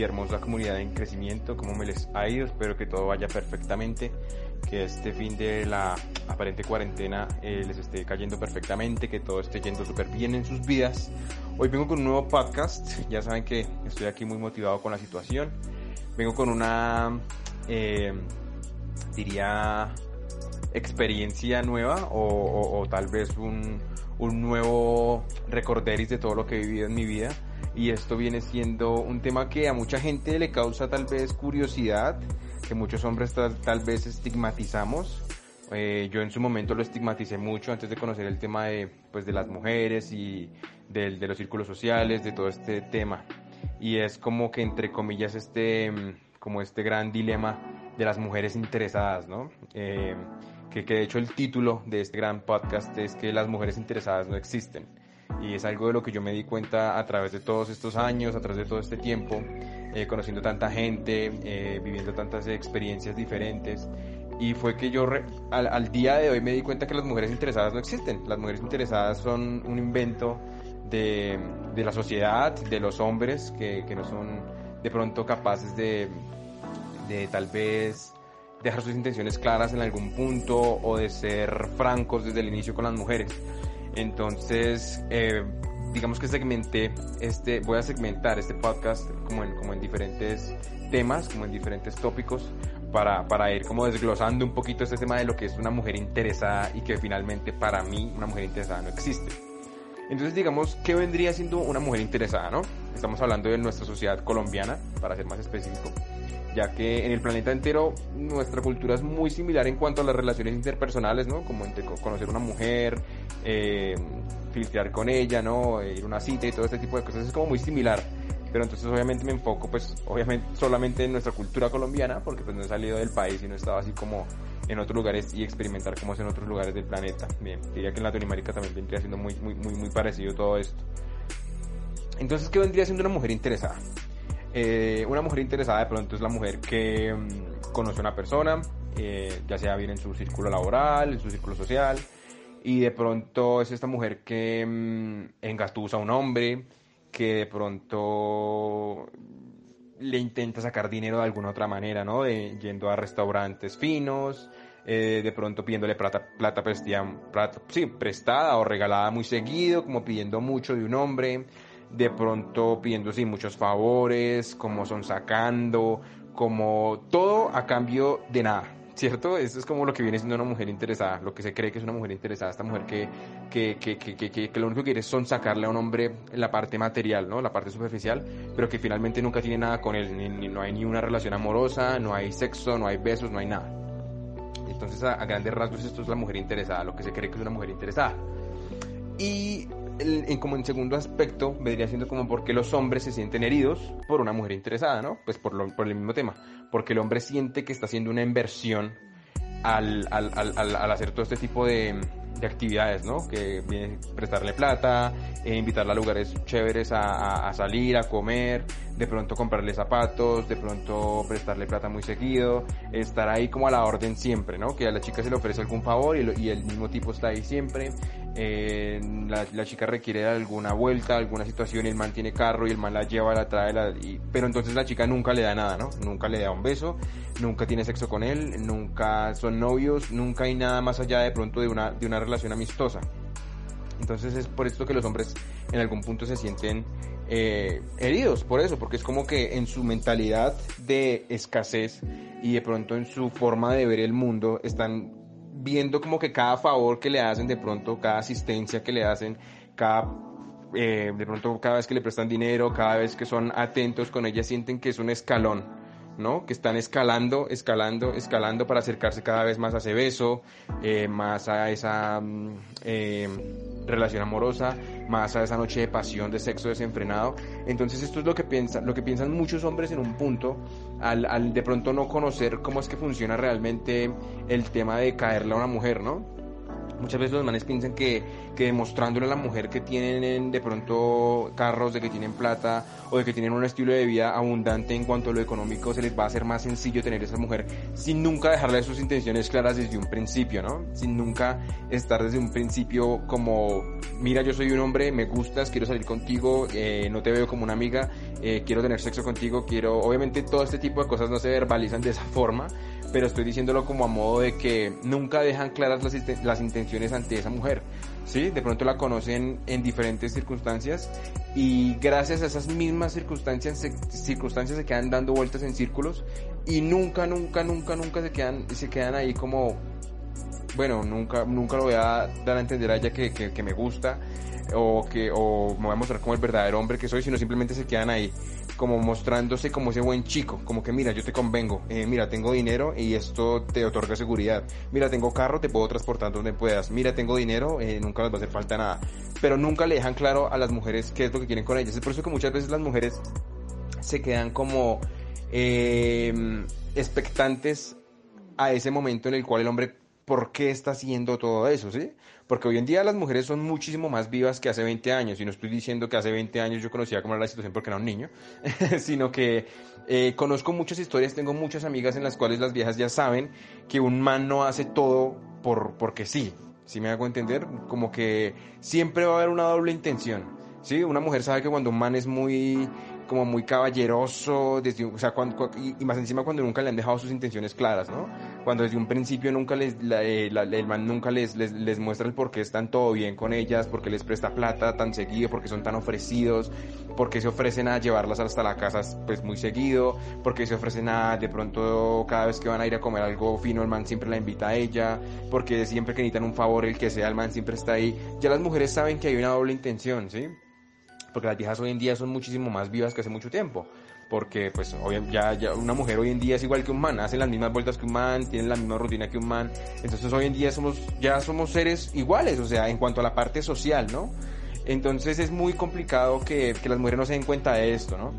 y hermosa comunidad en crecimiento, cómo me les ha ido, espero que todo vaya perfectamente, que este fin de la aparente cuarentena eh, les esté cayendo perfectamente, que todo esté yendo súper bien en sus vidas. Hoy vengo con un nuevo podcast, ya saben que estoy aquí muy motivado con la situación, vengo con una, eh, diría, experiencia nueva o, tal vez un, un nuevo recorderis de todo lo que he vivido en mi vida y esto viene siendo un tema que a mucha gente le causa tal vez curiosidad, que muchos hombres tal, vez estigmatizamos. Eh, yo en su momento lo estigmaticé mucho antes de conocer el tema de, pues, de las mujeres y de, de los círculos sociales, de todo este tema. Y es como que entre comillas este, como este gran dilema de las mujeres interesadas, ¿no? Eh, que, que de hecho el título de este gran podcast es que las mujeres interesadas no existen y es algo de lo que yo me di cuenta a través de todos estos años, a través de todo este tiempo, eh, conociendo tanta gente, eh, viviendo tantas experiencias diferentes. Y fue que yo al, día de hoy me di cuenta que las mujeres interesadas no existen. Las mujeres interesadas son un invento de, de la sociedad, de los hombres que, que, no son de pronto capaces de, de tal vez dejar sus intenciones claras en algún punto o de ser francos desde el inicio con las mujeres. Entonces, eh, digamos que segmenté este, voy a segmentar este podcast como en, como en diferentes temas, como en diferentes tópicos, para, para ir como desglosando un poquito este tema de lo que es una mujer interesada y que finalmente para mí una mujer interesada no existe. Entonces digamos, ¿qué vendría siendo una mujer interesada, no? Estamos hablando de nuestra sociedad colombiana, para ser más específico ya que en el planeta entero nuestra cultura es muy similar en cuanto a las relaciones interpersonales, ¿no? Como entre conocer una mujer, eh, filtrar con ella, ¿no? Ir a una cita y todo este tipo de cosas es como muy similar. Pero entonces obviamente me enfoco pues obviamente solamente en nuestra cultura colombiana porque pues no he salido del país y no he estado así como en otros lugares y experimentar cómo es en otros lugares del planeta. Bien, diría que en Latinoamérica también vendría siendo muy, muy, muy, muy parecido todo esto. Entonces, ¿qué vendría siendo una mujer interesada? Eh, una mujer interesada de pronto es la mujer que mm, conoce a una persona, eh, ya sea bien en su círculo laboral, en su círculo social, y de pronto es esta mujer que mm, engatusa a un hombre, que de pronto le intenta sacar dinero de alguna otra manera, ¿no? De, yendo a restaurantes finos, eh, de pronto pidiéndole plata, plata, plata sí, prestada o regalada muy seguido, como pidiendo mucho de un hombre de pronto pidiendo sí, muchos favores, como son sacando, como todo a cambio de nada. ¿Cierto? Eso es como lo que viene siendo una mujer interesada, lo que se cree que es una mujer interesada, esta mujer que, que, que, que, que lo único que quiere son sacarle a un hombre la parte material, ¿no? La parte superficial, pero que finalmente nunca tiene nada con él, ni, no hay ni una relación amorosa, no hay sexo, no hay besos, no hay nada. Entonces, a, a grandes rasgos, esto es la mujer interesada, lo que se cree que es una mujer interesada. Y en, como en segundo aspecto, vendría siendo como por qué los hombres se sienten heridos por una mujer interesada, ¿no? Pues por, lo, por el mismo tema. Porque el hombre siente que está haciendo una inversión al, al, al, al hacer todo este tipo de, de actividades, ¿no? Que viene prestarle plata, e invitarla a lugares chéveres a, salir, a comer, de pronto comprarle zapatos, de pronto prestarle plata muy seguido, estar ahí como a la orden siempre, ¿no? Que a la chica se le ofrece algún favor y, y el mismo tipo está ahí siempre. Eh, la, la, chica requiere alguna vuelta, alguna situación y el man tiene carro y el man la lleva, la trae, la, pero entonces la chica nunca le da nada, ¿no? Nunca le da un beso, nunca tiene sexo con él, nunca son novios, nunca hay nada más allá de pronto de una, de una relación amistosa. Entonces es por esto que los hombres en algún punto se sienten eh, heridos, por eso, porque es como que en su mentalidad de escasez y de pronto en su forma de ver el mundo están viendo como que cada favor que le hacen de pronto, cada asistencia que le hacen, cada eh, de pronto cada vez que le prestan dinero, cada vez que son atentos con ella sienten que es un escalón ¿no? Que están escalando, escalando, escalando para acercarse cada vez más a ese beso, eh, más a esa mm, eh, relación amorosa, más a esa noche de pasión, de sexo desenfrenado. Entonces esto es lo que piensan, lo que piensan muchos hombres en un punto, al, al de pronto no conocer cómo es que funciona realmente el tema de caerle a una mujer, ¿no? Muchas veces los manes piensan que, que demostrándole a la mujer que tienen de pronto carros, de que tienen plata o de que tienen un estilo de vida abundante en cuanto a lo económico, se les va a hacer más sencillo tener esa mujer sin nunca dejarle sus intenciones claras desde un principio, ¿no? Sin nunca estar desde un principio como, mira, yo soy un hombre, me gustas, quiero salir contigo, eh, no te veo como una amiga, eh, quiero tener sexo contigo, quiero, obviamente todo este tipo de cosas no se verbalizan de esa forma, pero estoy diciéndolo como a modo de que nunca dejan claras las, intenciones ante esa mujer, ¿sí? De pronto la conocen en diferentes circunstancias y gracias a esas mismas circunstancias se, circunstancias se quedan dando vueltas en círculos y nunca, nunca, nunca, nunca se quedan, se quedan ahí como, bueno, nunca, nunca lo voy a dar a entender a ella que, que, que me gusta o que o me voy a mostrar como el verdadero hombre que soy, sino simplemente se quedan ahí como mostrándose como ese buen chico, como que mira, yo te convengo, eh, mira, tengo dinero y esto te otorga seguridad, mira, tengo carro, te puedo transportar donde puedas, mira, tengo dinero, eh, nunca les va a hacer falta nada, pero nunca le dejan claro a las mujeres qué es lo que quieren con ellas, es por eso que muchas veces las mujeres se quedan como eh, expectantes a ese momento en el cual el hombre, ¿por qué está haciendo todo eso, sí? Porque hoy en día las mujeres son muchísimo más vivas que hace 20 años. Y no estoy diciendo que hace 20 años yo conocía cómo era la situación porque era un niño, sino que eh, conozco muchas historias, tengo muchas amigas en las cuales las viejas ya saben que un man no hace todo por, porque sí. Si me hago entender, como que siempre va a haber una doble intención. ¿sí? Una mujer sabe que cuando un man es muy como muy caballeroso, desde, o sea, cuando, y, más encima cuando nunca le han dejado sus intenciones claras, ¿no? Cuando desde un principio nunca les, eh, el man nunca les, les, muestra el por qué están todo bien con ellas, por qué les presta plata tan seguido, por qué son tan ofrecidos, por qué se ofrecen a llevarlas hasta la casa pues muy seguido, por qué se ofrecen a de pronto cada vez que van a ir a comer algo fino el man siempre la invita a ella, porque siempre que necesitan un favor el que sea el man siempre está ahí. Ya las mujeres saben que hay una doble intención, ¿sí? Porque las viejas hoy en día son muchísimo más vivas que hace mucho tiempo. Porque pues ya, ya una mujer hoy en día es igual que un man, hace las mismas vueltas que un man, tiene la misma rutina que un man. Entonces hoy en día somos, ya somos seres iguales, o sea, en cuanto a la parte social, ¿no? Entonces es muy complicado que, que las mujeres no se den cuenta de esto, ¿no?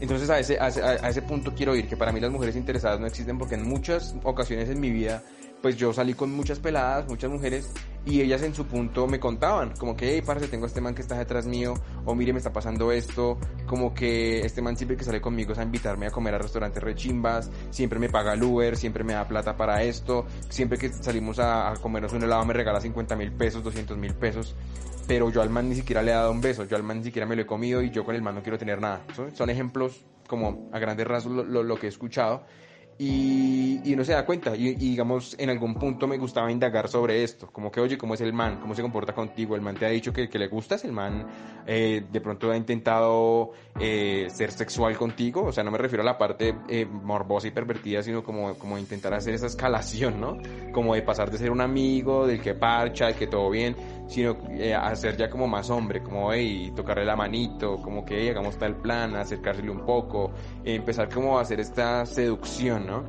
Entonces a ese, a, a ese punto quiero ir, que para mí las mujeres interesadas no existen porque en muchas ocasiones en mi vida pues yo salí con muchas peladas, muchas mujeres, y ellas en su punto me contaban, como que, hey, parce, tengo a este man que está detrás mío, o mire, me está pasando esto, como que este man siempre que sale conmigo es a invitarme a comer a restaurantes rechimbas, siempre me paga el Uber, siempre me da plata para esto, siempre que salimos a, comernos un helado me regala 50 mil pesos, 200 mil pesos, pero yo al man ni siquiera le he dado un beso, yo al man ni siquiera me lo he comido y yo con el man no quiero tener nada. Son, ejemplos como a grandes rasgos lo que he escuchado y, y, no se da cuenta. Y, digamos, en algún punto me gustaba indagar sobre esto. Como que, oye, ¿cómo es el man? ¿Cómo se comporta contigo? El man te ha dicho que, que le gustas. El man eh, de pronto ha intentado eh, ser sexual contigo. O sea, no me refiero a la parte eh, morbosa y pervertida, sino como, como intentar hacer esa escalación, ¿no? Como de pasar de ser un amigo, del que parcha, del que todo bien, sino eh, hacer ya como más hombre, como, hey, tocarle la manito, como que, hey, hagamos tal plan, acercársele un poco, empezar como a hacer esta seducción ¿no?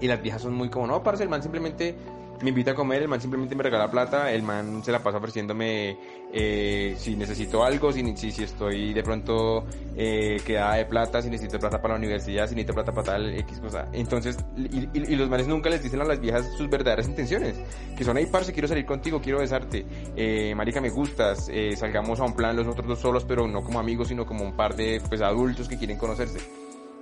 Y las viejas son muy como, no, parce, el man simplemente me invita a comer, el man simplemente me regala plata, el man se la pasa ofreciéndome eh, si necesito algo, si, si, si estoy de pronto eh, quedada de plata, si necesito plata para la universidad, si necesito plata para tal X cosa. Entonces, y, y, los manes nunca les dicen a las viejas sus verdaderas intenciones, que son, ahí parce, quiero salir contigo, quiero besarte, eh, marica, me gustas, eh, salgamos a un plan los otros dos solos, pero no como amigos, sino como un par de pues adultos que quieren conocerse.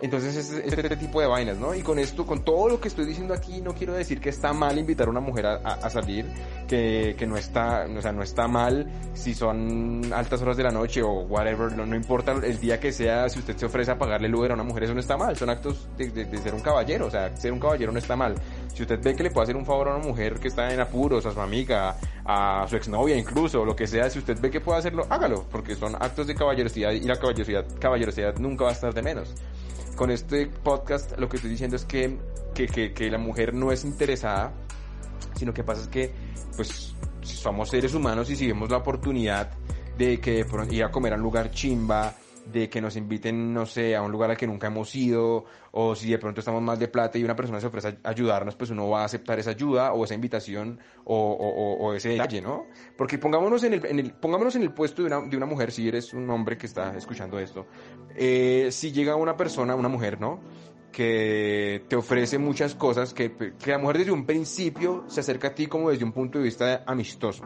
Entonces este, este, tipo de vainas, ¿no? Y con esto, con todo lo que estoy diciendo aquí, no quiero decir que está mal invitar a una mujer a, salir, que, que, no está, o sea, no está mal si son altas horas de la noche o whatever, no, no importa el día que sea, si usted se ofrece a pagarle lugar a una mujer, eso no está mal, son actos de, ser un caballero, o sea, ser un caballero no está mal. Si usted ve que le puede hacer un favor a una mujer que está en apuros, a su amiga, a su exnovia incluso, lo que sea, si usted ve que puede hacerlo, hágalo, porque son actos de caballerosidad y la caballerosidad, caballerosidad nunca va a estar de menos. Con este podcast lo que estoy diciendo es que, que, que, la mujer no es interesada, sino que pasa es que, pues, somos seres humanos y si vemos la oportunidad de que de ir a comer a un lugar chimba, de que nos inviten, no sé, a un lugar al que nunca hemos ido, o si de pronto estamos más de plata y una persona se ofrece a ayudarnos, pues uno va a aceptar esa ayuda o esa invitación o, o, o ese detalle, ¿no? Porque pongámonos en el, en el, pongámonos en el puesto de una, de una mujer, si eres un hombre que está escuchando esto, eh, si llega una persona, una mujer, ¿no? que te ofrece muchas cosas, que, que la mujer desde un principio se acerca a ti como desde un punto de vista amistoso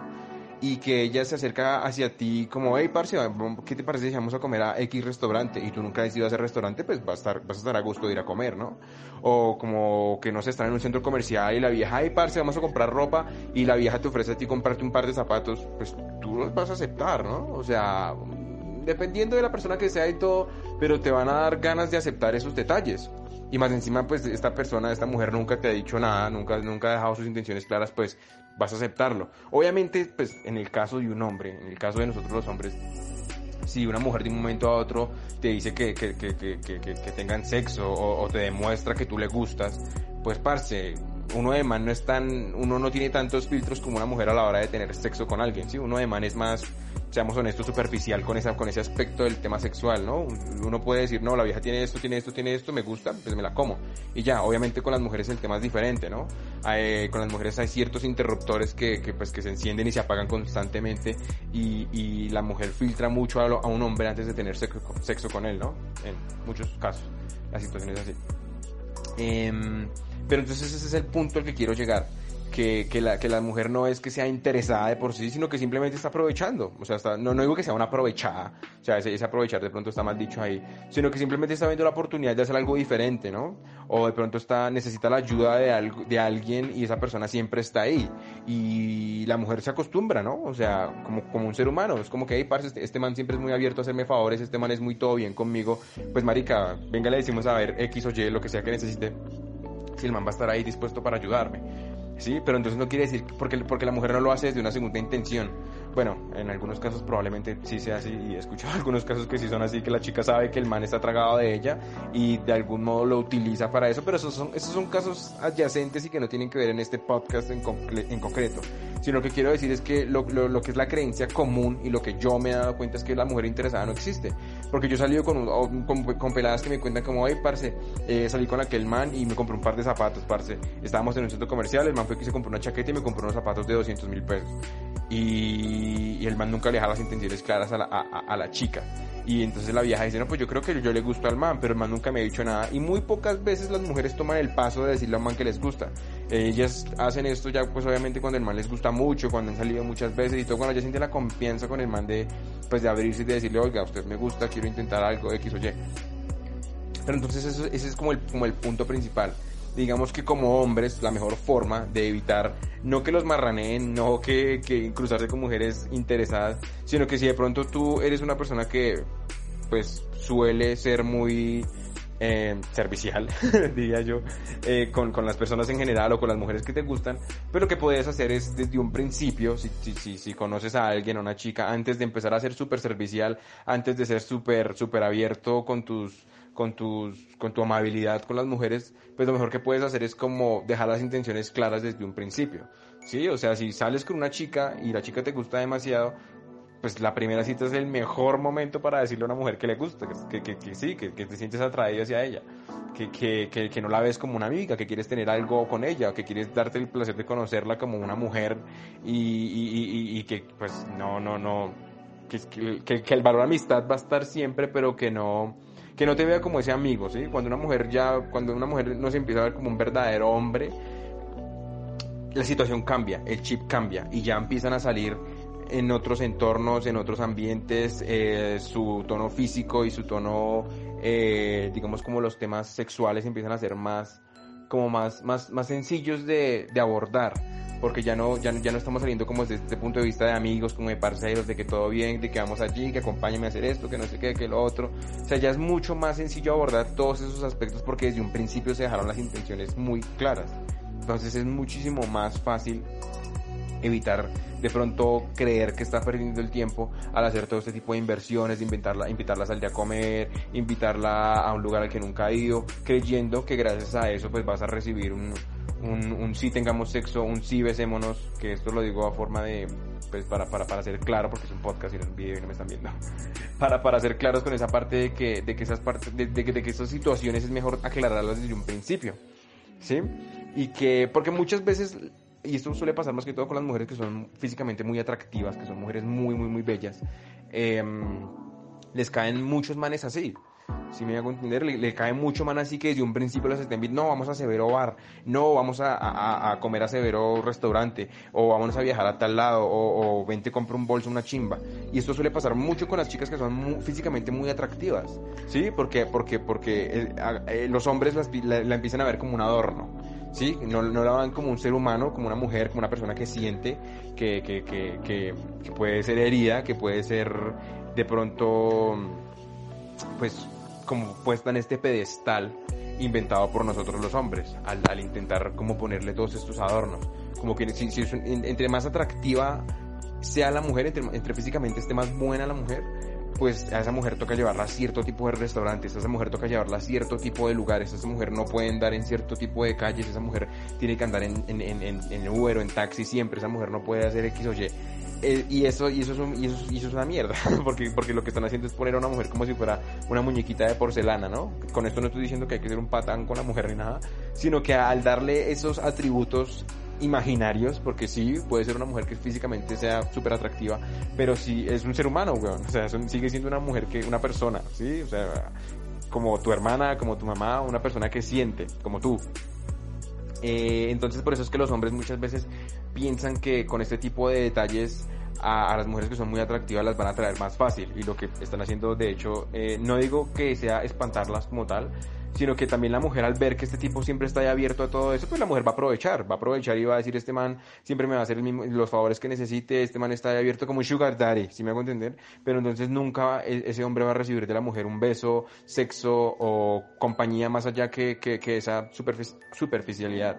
y que ella se acerca hacia ti como, hey, parce, ¿qué te parece si vamos a comer a X restaurante? Y tú nunca has ido a ese restaurante, pues vas a estar, vas a estar a gusto de ir a comer, ¿no? O como que no se están en un centro comercial y la vieja, hey, parce, vamos a comprar ropa y la vieja te ofrece a ti comprarte un par de zapatos, pues tú los vas a aceptar, ¿no? O sea, dependiendo de la persona que sea y todo, pero te van a dar ganas de aceptar esos detalles. Y más encima, pues esta persona, esta mujer nunca te ha dicho nada, nunca, nunca ha dejado sus intenciones claras, pues vas a aceptarlo. Obviamente, pues en el caso de un hombre, en el caso de nosotros los hombres, si una mujer de un momento a otro te dice que, que, que, que tengan sexo o, te demuestra que tú le gustas, pues parce, uno de man no es tan, uno no tiene tantos filtros como una mujer a la hora de tener sexo con alguien, ¿sí? Uno de man es más, seamos honestos, superficial con esa, con ese aspecto del tema sexual, ¿no? Uno puede decir, no, la vieja tiene esto, tiene esto, tiene esto, me gusta, pues me la como. Y ya, obviamente con las mujeres el tema es diferente, ¿no? Con las mujeres hay ciertos interruptores que, que, pues, que se encienden y se apagan constantemente y, y la mujer filtra mucho a, lo, a un hombre antes de tener sexo, sexo con él, ¿no? En muchos casos, la situación es así. Eh, pero entonces ese es el punto al que quiero llegar. Que, que, la, que la mujer no es que sea interesada de por sí, sino que simplemente está aprovechando. O sea, está, no, no digo que sea una aprovechada, o sea, ese, aprovechar de pronto está mal dicho ahí, sino que simplemente está viendo la oportunidad de hacer algo diferente, ¿no? O de pronto está, necesita la ayuda de, algo, de alguien y esa persona siempre está ahí. Y la mujer se acostumbra, ¿no? O sea, como, como un ser humano, es como que, hey, parce, este, este man siempre es muy abierto a hacerme favores, este man es muy todo bien conmigo. Pues, marica, venga, le decimos a ver X o Y, lo que sea que necesite si el man va a estar ahí dispuesto para ayudarme. ¿Sí? Pero entonces no quiere decir porque, porque la mujer no lo hace desde una segunda intención. Bueno, en algunos casos probablemente sí sea así y he escuchado algunos casos que sí son así, que la chica sabe que el man está tragado de ella y de algún modo lo utiliza para eso, pero esos son, esos son casos adyacentes y que no tienen que ver en este podcast en, concreto. Sino lo que quiero decir es que lo, lo, lo, que es la creencia común y lo que yo me he dado cuenta es que la mujer interesada no existe. Porque yo he salido con, con, con peladas que me cuentan como, hey, parce, eh, salí con aquel man y me compré un par de zapatos, parce. Estábamos en un centro comercial, el man fue que se compró una chaqueta y me compró unos zapatos de 200 mil pesos. Y, y, el man nunca le dejaba las intenciones claras a la, a, a la chica. Y entonces la vieja dice, no, pues yo creo que yo le gusto al man, pero el man nunca me ha dicho nada. Y muy pocas veces las mujeres toman el paso de decirle al man que les gusta. Ellas hacen esto ya, pues obviamente cuando el man les gusta mucho, cuando han salido muchas veces y todo, cuando ya siente la confianza con el man de, pues de abrirse y de decirle, oiga, usted me gusta, quiero intentar algo, X o Y. Pero entonces eso, ese es como el, como el punto principal digamos que como hombres la mejor forma de evitar no que los marraneen, no que, que cruzarse con mujeres interesadas, sino que si de pronto tú eres una persona que pues suele ser muy eh, servicial, diría yo, eh, con, con, las personas en general o con las mujeres que te gustan, pero lo que puedes hacer es desde un principio, si, si, si, conoces a alguien, a una chica, antes de empezar a ser súper servicial, antes de ser súper, súper abierto con tus con, tus, con tu amabilidad con las mujeres, pues lo mejor que puedes hacer es como dejar las intenciones claras desde un principio. ¿Sí? O sea, si sales con una chica y la chica te gusta demasiado, pues la primera cita es el mejor momento para decirle a una mujer que le gusta, que, que, que sí, que, que, te sientes atraído hacia ella, que, que, que, no la ves como una amiga, que quieres tener algo con ella, que quieres darte el placer de conocerla como una mujer y, y, y, que pues no, no, no, que, que, que el valor amistad va a estar siempre, pero que no que no te vea como ese amigo, ¿sí? Cuando una mujer ya, cuando una mujer no se empieza a ver como un verdadero hombre, la situación cambia, el chip cambia y ya empiezan a salir en otros entornos, en otros ambientes, eh, su tono físico y su tono, eh, digamos como los temas sexuales empiezan a ser más, como más, más, más sencillos de, de abordar porque ya no, ya, ya no estamos saliendo como desde este punto de vista de amigos, como de parceros, de que todo bien, de que vamos allí, que acompáñame a hacer esto, que no sé qué, que lo otro. O sea, ya es mucho más sencillo abordar todos esos aspectos porque desde un principio se dejaron las intenciones muy claras. Entonces es muchísimo más fácil evitar de pronto creer que está perdiendo el tiempo al hacer todo este tipo de inversiones, de invitarla, invitarla a salir a comer, invitarla a un lugar al que nunca ha ido, creyendo que gracias a eso pues vas a recibir un, un, un sí tengamos sexo, un sí besémonos, que esto lo digo a forma de, pues para, para, para ser claro, porque es un podcast y no es un video y no me están viendo, para, para ser claros con esa parte de que, de que esas partes, de, de, de que esas situaciones es mejor aclararlas desde un principio, ¿sí? Y que, porque muchas veces, y esto suele pasar más que todo con las mujeres que son físicamente muy atractivas, que son mujeres muy, muy, muy bellas, eh, les caen muchos manes así, si me hago entender, le, cae mucho más así que desde un principio les estén no, vamos a Severo Bar, no, vamos a, comer a Severo Restaurante, o vamos a viajar a tal lado, o, o vente compra un bolso, una chimba. Y esto suele pasar mucho con las chicas que son físicamente muy atractivas, ¿sí? Porque, porque, porque eh, eh, los hombres la, empiezan a ver como un adorno. ¿Sí? No, no, la ven como un ser humano, como una mujer, como una persona que siente, que, que, que, que, puede ser herida, que puede ser de pronto, pues, como puesta en este pedestal inventado por nosotros los hombres, al, intentar como ponerle todos estos adornos. Como que si, si entre más atractiva sea la mujer, entre, entre físicamente esté más buena la mujer, pues a esa mujer toca llevarla a cierto tipo de restaurantes, a esa mujer toca llevarla a cierto tipo de lugares, a esa mujer no puede andar en cierto tipo de calles, esa mujer tiene que andar en, en, en, en Uber o en taxi siempre, esa mujer no puede hacer X o Y. Eh, y eso y eso es y eso, es una mierda porque porque lo que están haciendo es poner a una mujer como si fuera una muñequita de porcelana no con esto no estoy diciendo que hay que ser un patán con la mujer ni nada sino que al darle esos atributos imaginarios, porque sí, puede ser una mujer que físicamente sea súper atractiva, pero sí es un ser humano, weón. O sea, sigue siendo una mujer que, una persona, ¿sí? O sea, como tu hermana, como tu mamá, una persona que siente, como tú. Eh, entonces por eso es que los hombres muchas veces piensan que con este tipo de detalles a, las mujeres que son muy atractivas las van a traer más fácil y lo que están haciendo de hecho eh, no digo que sea espantarlas como tal sino que también la mujer al ver que este tipo siempre está ahí abierto a todo eso, pues la mujer va a aprovechar, va a aprovechar y va a decir, este man siempre me va a hacer los favores que necesite, este man está ahí abierto como un sugar daddy, si me hago entender, pero entonces nunca e, ese hombre va a recibir de la mujer un beso, sexo o compañía más allá que, que, que esa superficialidad.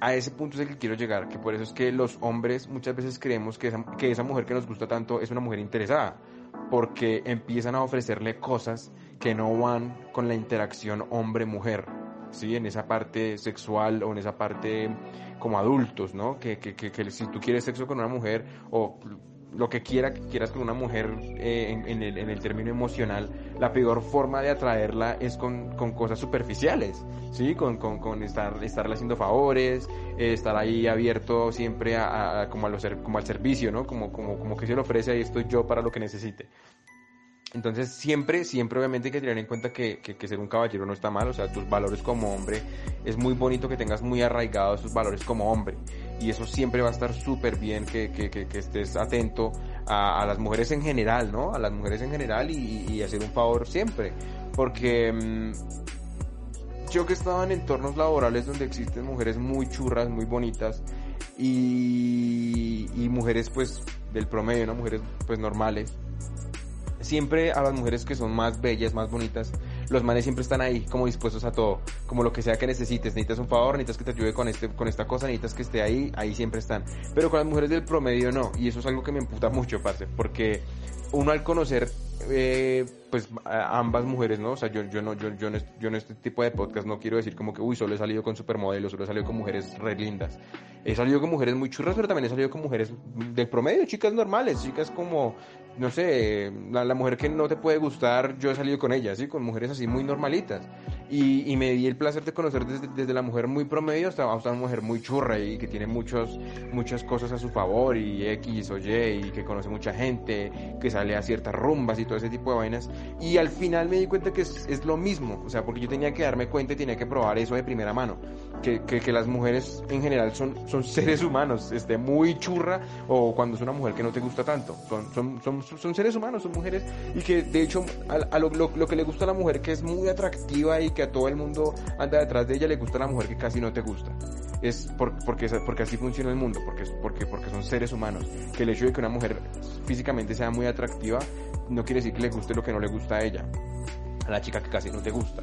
A ese punto es el que quiero llegar, que por eso es que los hombres muchas veces creemos que esa, que esa mujer que nos gusta tanto es una mujer interesada, porque empiezan a ofrecerle cosas que no van con la interacción hombre-mujer, ¿sí? En esa parte sexual o en esa parte como adultos, ¿no? Que, que, que, si tú quieres sexo con una mujer o lo que quiera que quieras con una mujer eh, en, el, en, el, término emocional, la peor forma de atraerla es con, con cosas superficiales, ¿sí? Con, con, con estar, estarle haciendo favores, eh, estar ahí abierto siempre a, como, a como al servicio, ¿no? Como, como, como que se le ofrece, ahí estoy yo para lo que necesite. Entonces siempre, siempre obviamente hay que tener en cuenta que, que, ser un caballero no está mal, o sea, tus valores como hombre, es muy bonito que tengas muy arraigados tus valores como hombre. Y eso siempre va a estar súper bien que, que, que, estés atento a, a, las mujeres en general, ¿no? A las mujeres en general y, y hacer un favor siempre. Porque mmm, yo que he estado en entornos laborales donde existen mujeres muy churras, muy bonitas, y, y mujeres pues del promedio, ¿no? Mujeres pues normales siempre a las mujeres que son más bellas, más bonitas, los manes siempre están ahí, como dispuestos a todo, como lo que sea que necesites, necesitas un favor, necesitas que te ayude con este, con esta cosa, necesitas que esté ahí, ahí siempre están. Pero con las mujeres del promedio no, y eso es algo que me emputa mucho, parce, porque uno al conocer eh, pues ambas mujeres, ¿no? O sea, yo, yo no, yo, yo, yo en este tipo de podcast no quiero decir como que, uy, solo he salido con supermodelos, solo he salido con mujeres re lindas. He salido con mujeres muy churras, pero también he salido con mujeres del promedio, chicas normales, chicas como no sé, la, mujer que no te puede gustar, yo he salido con ella, ¿sí? Con mujeres así muy normalitas. Y, y me di el placer de conocer desde, desde la mujer muy promedio hasta, hasta, una mujer muy churra y que tiene muchos, muchas cosas a su favor y X o Y y que conoce mucha gente, que sale a ciertas rumbas y todo ese tipo de vainas. Y al final me di cuenta que es, es lo mismo, o sea, porque yo tenía que darme cuenta y tenía que probar eso de primera mano. Que, que, que, las mujeres en general son, son seres humanos, esté muy churra o cuando es una mujer que no te gusta tanto. Son, son, son son seres humanos, son mujeres y que de hecho a, lo, lo, que le gusta a la mujer que es muy atractiva y que a todo el mundo anda detrás de ella le gusta a la mujer que casi no te gusta. Es porque, porque así funciona el mundo, porque, porque, porque son seres humanos. Que el hecho de que una mujer físicamente sea muy atractiva no quiere decir que le guste lo que no le gusta a ella, a la chica que casi no te gusta.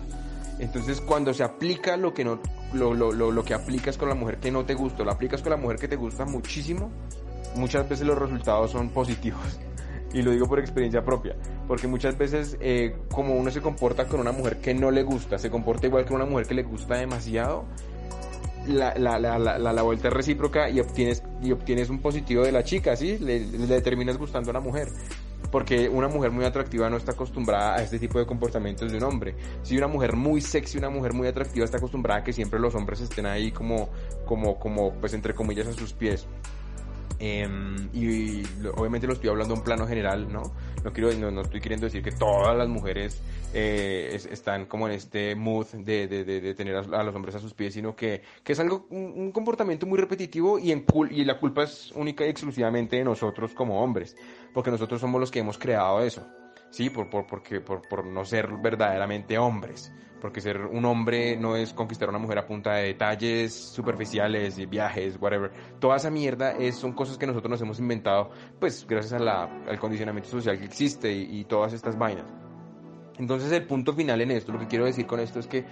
Entonces, cuando se aplica lo que no, lo, lo, lo, lo, que aplicas con la mujer que no te gusta, lo aplicas con la mujer que te gusta muchísimo, muchas veces los resultados son positivos y lo digo por experiencia propia, porque muchas veces eh, como uno se comporta con una mujer que no le gusta, se comporta igual que una mujer que le gusta demasiado, la, la, la, la, vuelta es recíproca y obtienes, y obtienes un positivo de la chica, ¿sí? Le, le terminas gustando a la mujer porque una mujer muy atractiva no está acostumbrada a este tipo de comportamientos de un hombre. Si una mujer muy sexy, una mujer muy atractiva está acostumbrada a que siempre los hombres estén ahí como, como, como, pues entre comillas a sus pies. Em, y, obviamente lo estoy hablando en plano general, ¿no? No, quiero, no, estoy queriendo decir que todas las mujeres eh, están como en este mood de, de, de, tener a, los hombres a sus pies, sino que, que es algo, un, comportamiento muy repetitivo y, en, y la culpa es única y exclusivamente de nosotros como hombres, porque nosotros somos los que hemos creado eso, ¿sí? Por, por, porque, por, por no ser verdaderamente hombres porque ser un hombre no es conquistar a una mujer a punta de detalles superficiales, y viajes, whatever. Toda esa mierda es, son cosas que nosotros nos hemos inventado, pues gracias a la, al condicionamiento social que existe y, y todas estas vainas. Entonces el punto final en esto, lo que quiero decir con esto es que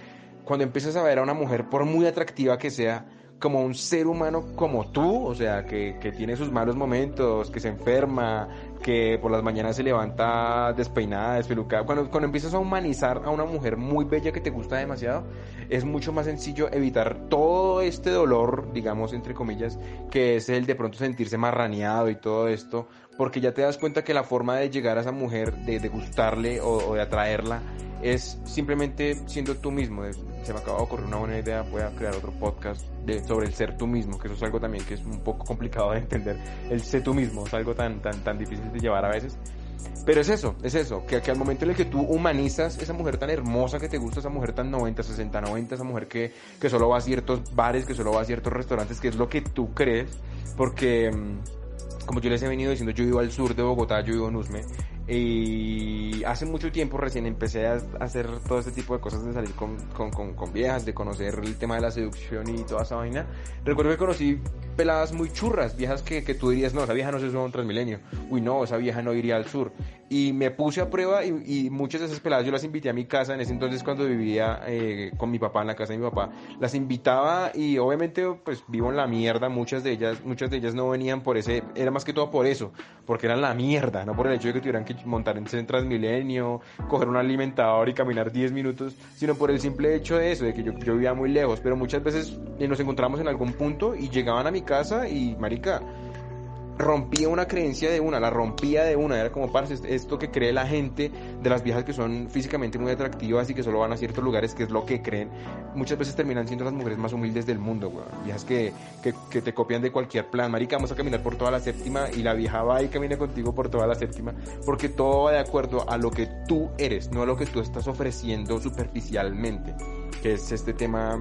cuando empiezas a ver a una mujer, por muy atractiva que sea, como un ser humano como tú, o sea, que, que, tiene sus malos momentos, que se enferma, que por las mañanas se levanta despeinada, despelucada. Cuando, cuando empiezas a humanizar a una mujer muy bella que te gusta demasiado, es mucho más sencillo evitar todo este dolor, digamos, entre comillas, que es el de pronto sentirse marraneado y todo esto, porque ya te das cuenta que la forma de llegar a esa mujer, de, de gustarle o, o de atraerla, es simplemente siendo tú mismo. Se me acaba de ocurrir una buena idea, voy a crear otro podcast sobre el ser tú mismo, que eso es algo también que es un poco complicado de entender. El ser tú mismo es algo tan, tan, tan difícil de llevar a veces. Pero es eso, es eso, que, que, al momento en el que tú humanizas esa mujer tan hermosa que te gusta, esa mujer tan 90, 60, 90, esa mujer que, que solo va a ciertos bares, que solo va a ciertos restaurantes, que es lo que tú crees, porque mm, como yo les he venido diciendo, yo vivo al sur de Bogotá, yo vivo en Usme, y hace mucho tiempo recién empecé a hacer todo este tipo de cosas de salir con, con, con, con, viejas, de conocer el tema de la seducción y toda esa vaina. Recuerdo que conocí peladas muy churras, viejas que, que tú dirías, no, esa vieja no se sube a un Transmilenio. Uy, no, esa vieja no iría al sur. Y me puse a prueba y, y, muchas de esas peladas yo las invité a mi casa en ese entonces cuando vivía eh, con mi papá en la casa de mi papá. Las invitaba y obviamente pues vivo en la mierda, muchas de ellas, muchas de ellas no venían por ese, era más que todo por eso, porque eran la mierda, no por el hecho de que tuvieran que montar en Transmilenio, coger un alimentador y caminar 10 minutos, sino por el simple hecho de eso, de que yo, yo vivía muy lejos. Pero muchas veces eh, nos encontramos en algún punto y llegaban a mi casa y, marica, rompía una creencia de una, la rompía de una, era como, parce, esto que cree la gente de las viejas que son físicamente muy atractivas y que solo van a ciertos lugares, que es lo que creen, muchas veces terminan siendo las mujeres más humildes del mundo, güey. Viejas que, que, que, te copian de cualquier plan, marica, vamos a caminar por toda la séptima y la vieja va y camina contigo por toda la séptima, porque todo va de acuerdo a lo que tú eres, no a lo que tú estás ofreciendo superficialmente, que es este tema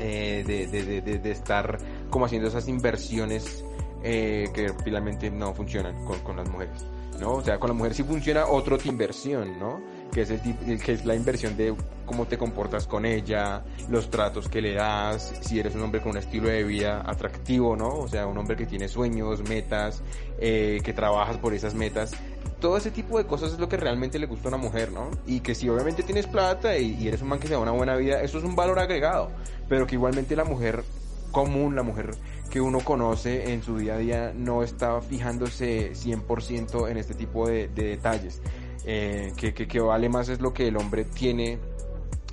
eh, de, de, de, de estar como haciendo esas inversiones eh, que finalmente no funcionan con, con, las mujeres, ¿no? O sea, con la mujer sí funciona otro tipo de inversión, ¿no? Que es, el, que es la inversión de cómo te comportas con ella, los tratos que le das, si eres un hombre con un estilo de vida atractivo, ¿no? O sea, un hombre que tiene sueños, metas, eh, que trabajas por esas metas. Todo ese tipo de cosas es lo que realmente le gusta a una mujer, ¿no? Y que si obviamente tienes plata y, y eres un man que se da una buena vida, eso es un valor agregado. Pero que igualmente la mujer común, la mujer que uno conoce en su día a día no está fijándose 100% en este tipo de, detalles. Eh, que, que, vale más es lo que el hombre tiene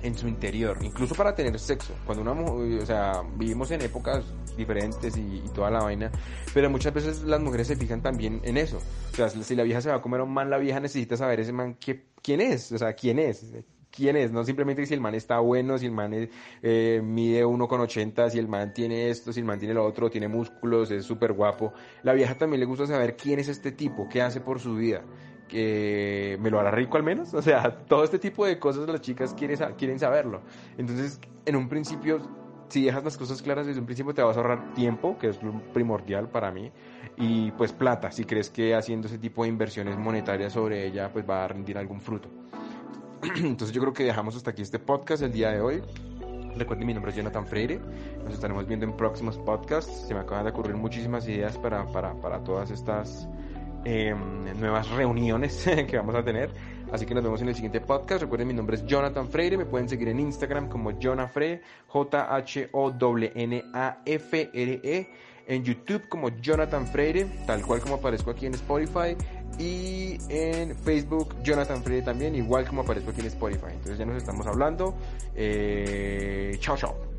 en su interior, incluso para tener sexo. Cuando una mujer, o sea, vivimos en épocas diferentes y, y, toda la vaina, pero muchas veces las mujeres se fijan también en eso. O sea, si la vieja se va a comer un man, la vieja necesita saber ese man que, quién es, o sea, quién es, quién es, no simplemente si el man está bueno, si el man eh, mide 1,80, si el man tiene esto, si el man tiene lo otro, tiene músculos, es súper guapo. La vieja también le gusta saber quién es este tipo, qué hace por su vida. que ¿Me lo hará rico al menos? O sea, todo este tipo de cosas las chicas quieren, quieren saberlo. Entonces, en un principio, si dejas las cosas claras desde un principio, te vas a ahorrar tiempo, que es primordial para mí, y pues plata, si crees que haciendo ese tipo de inversiones monetarias sobre ella, pues va a rendir algún fruto. Entonces yo creo que dejamos hasta aquí este podcast el día de hoy. Recuerden, mi nombre es Jonathan Freire. Nos estaremos viendo en próximos podcasts. Se me acaban de ocurrir muchísimas ideas para, para, para todas estas eh, nuevas reuniones que vamos a tener. Así que nos vemos en el siguiente podcast. Recuerden, mi nombre es Jonathan Freire. Me pueden seguir en Instagram como Jonafre, J-H-O-N-A-F-R-E. En YouTube como Jonathan Freire, tal cual como aparezco aquí en Spotify y en Facebook Jonathan Freire también, igual como aparezco aquí en Spotify. Entonces ya nos estamos hablando. Eh, chao, chao.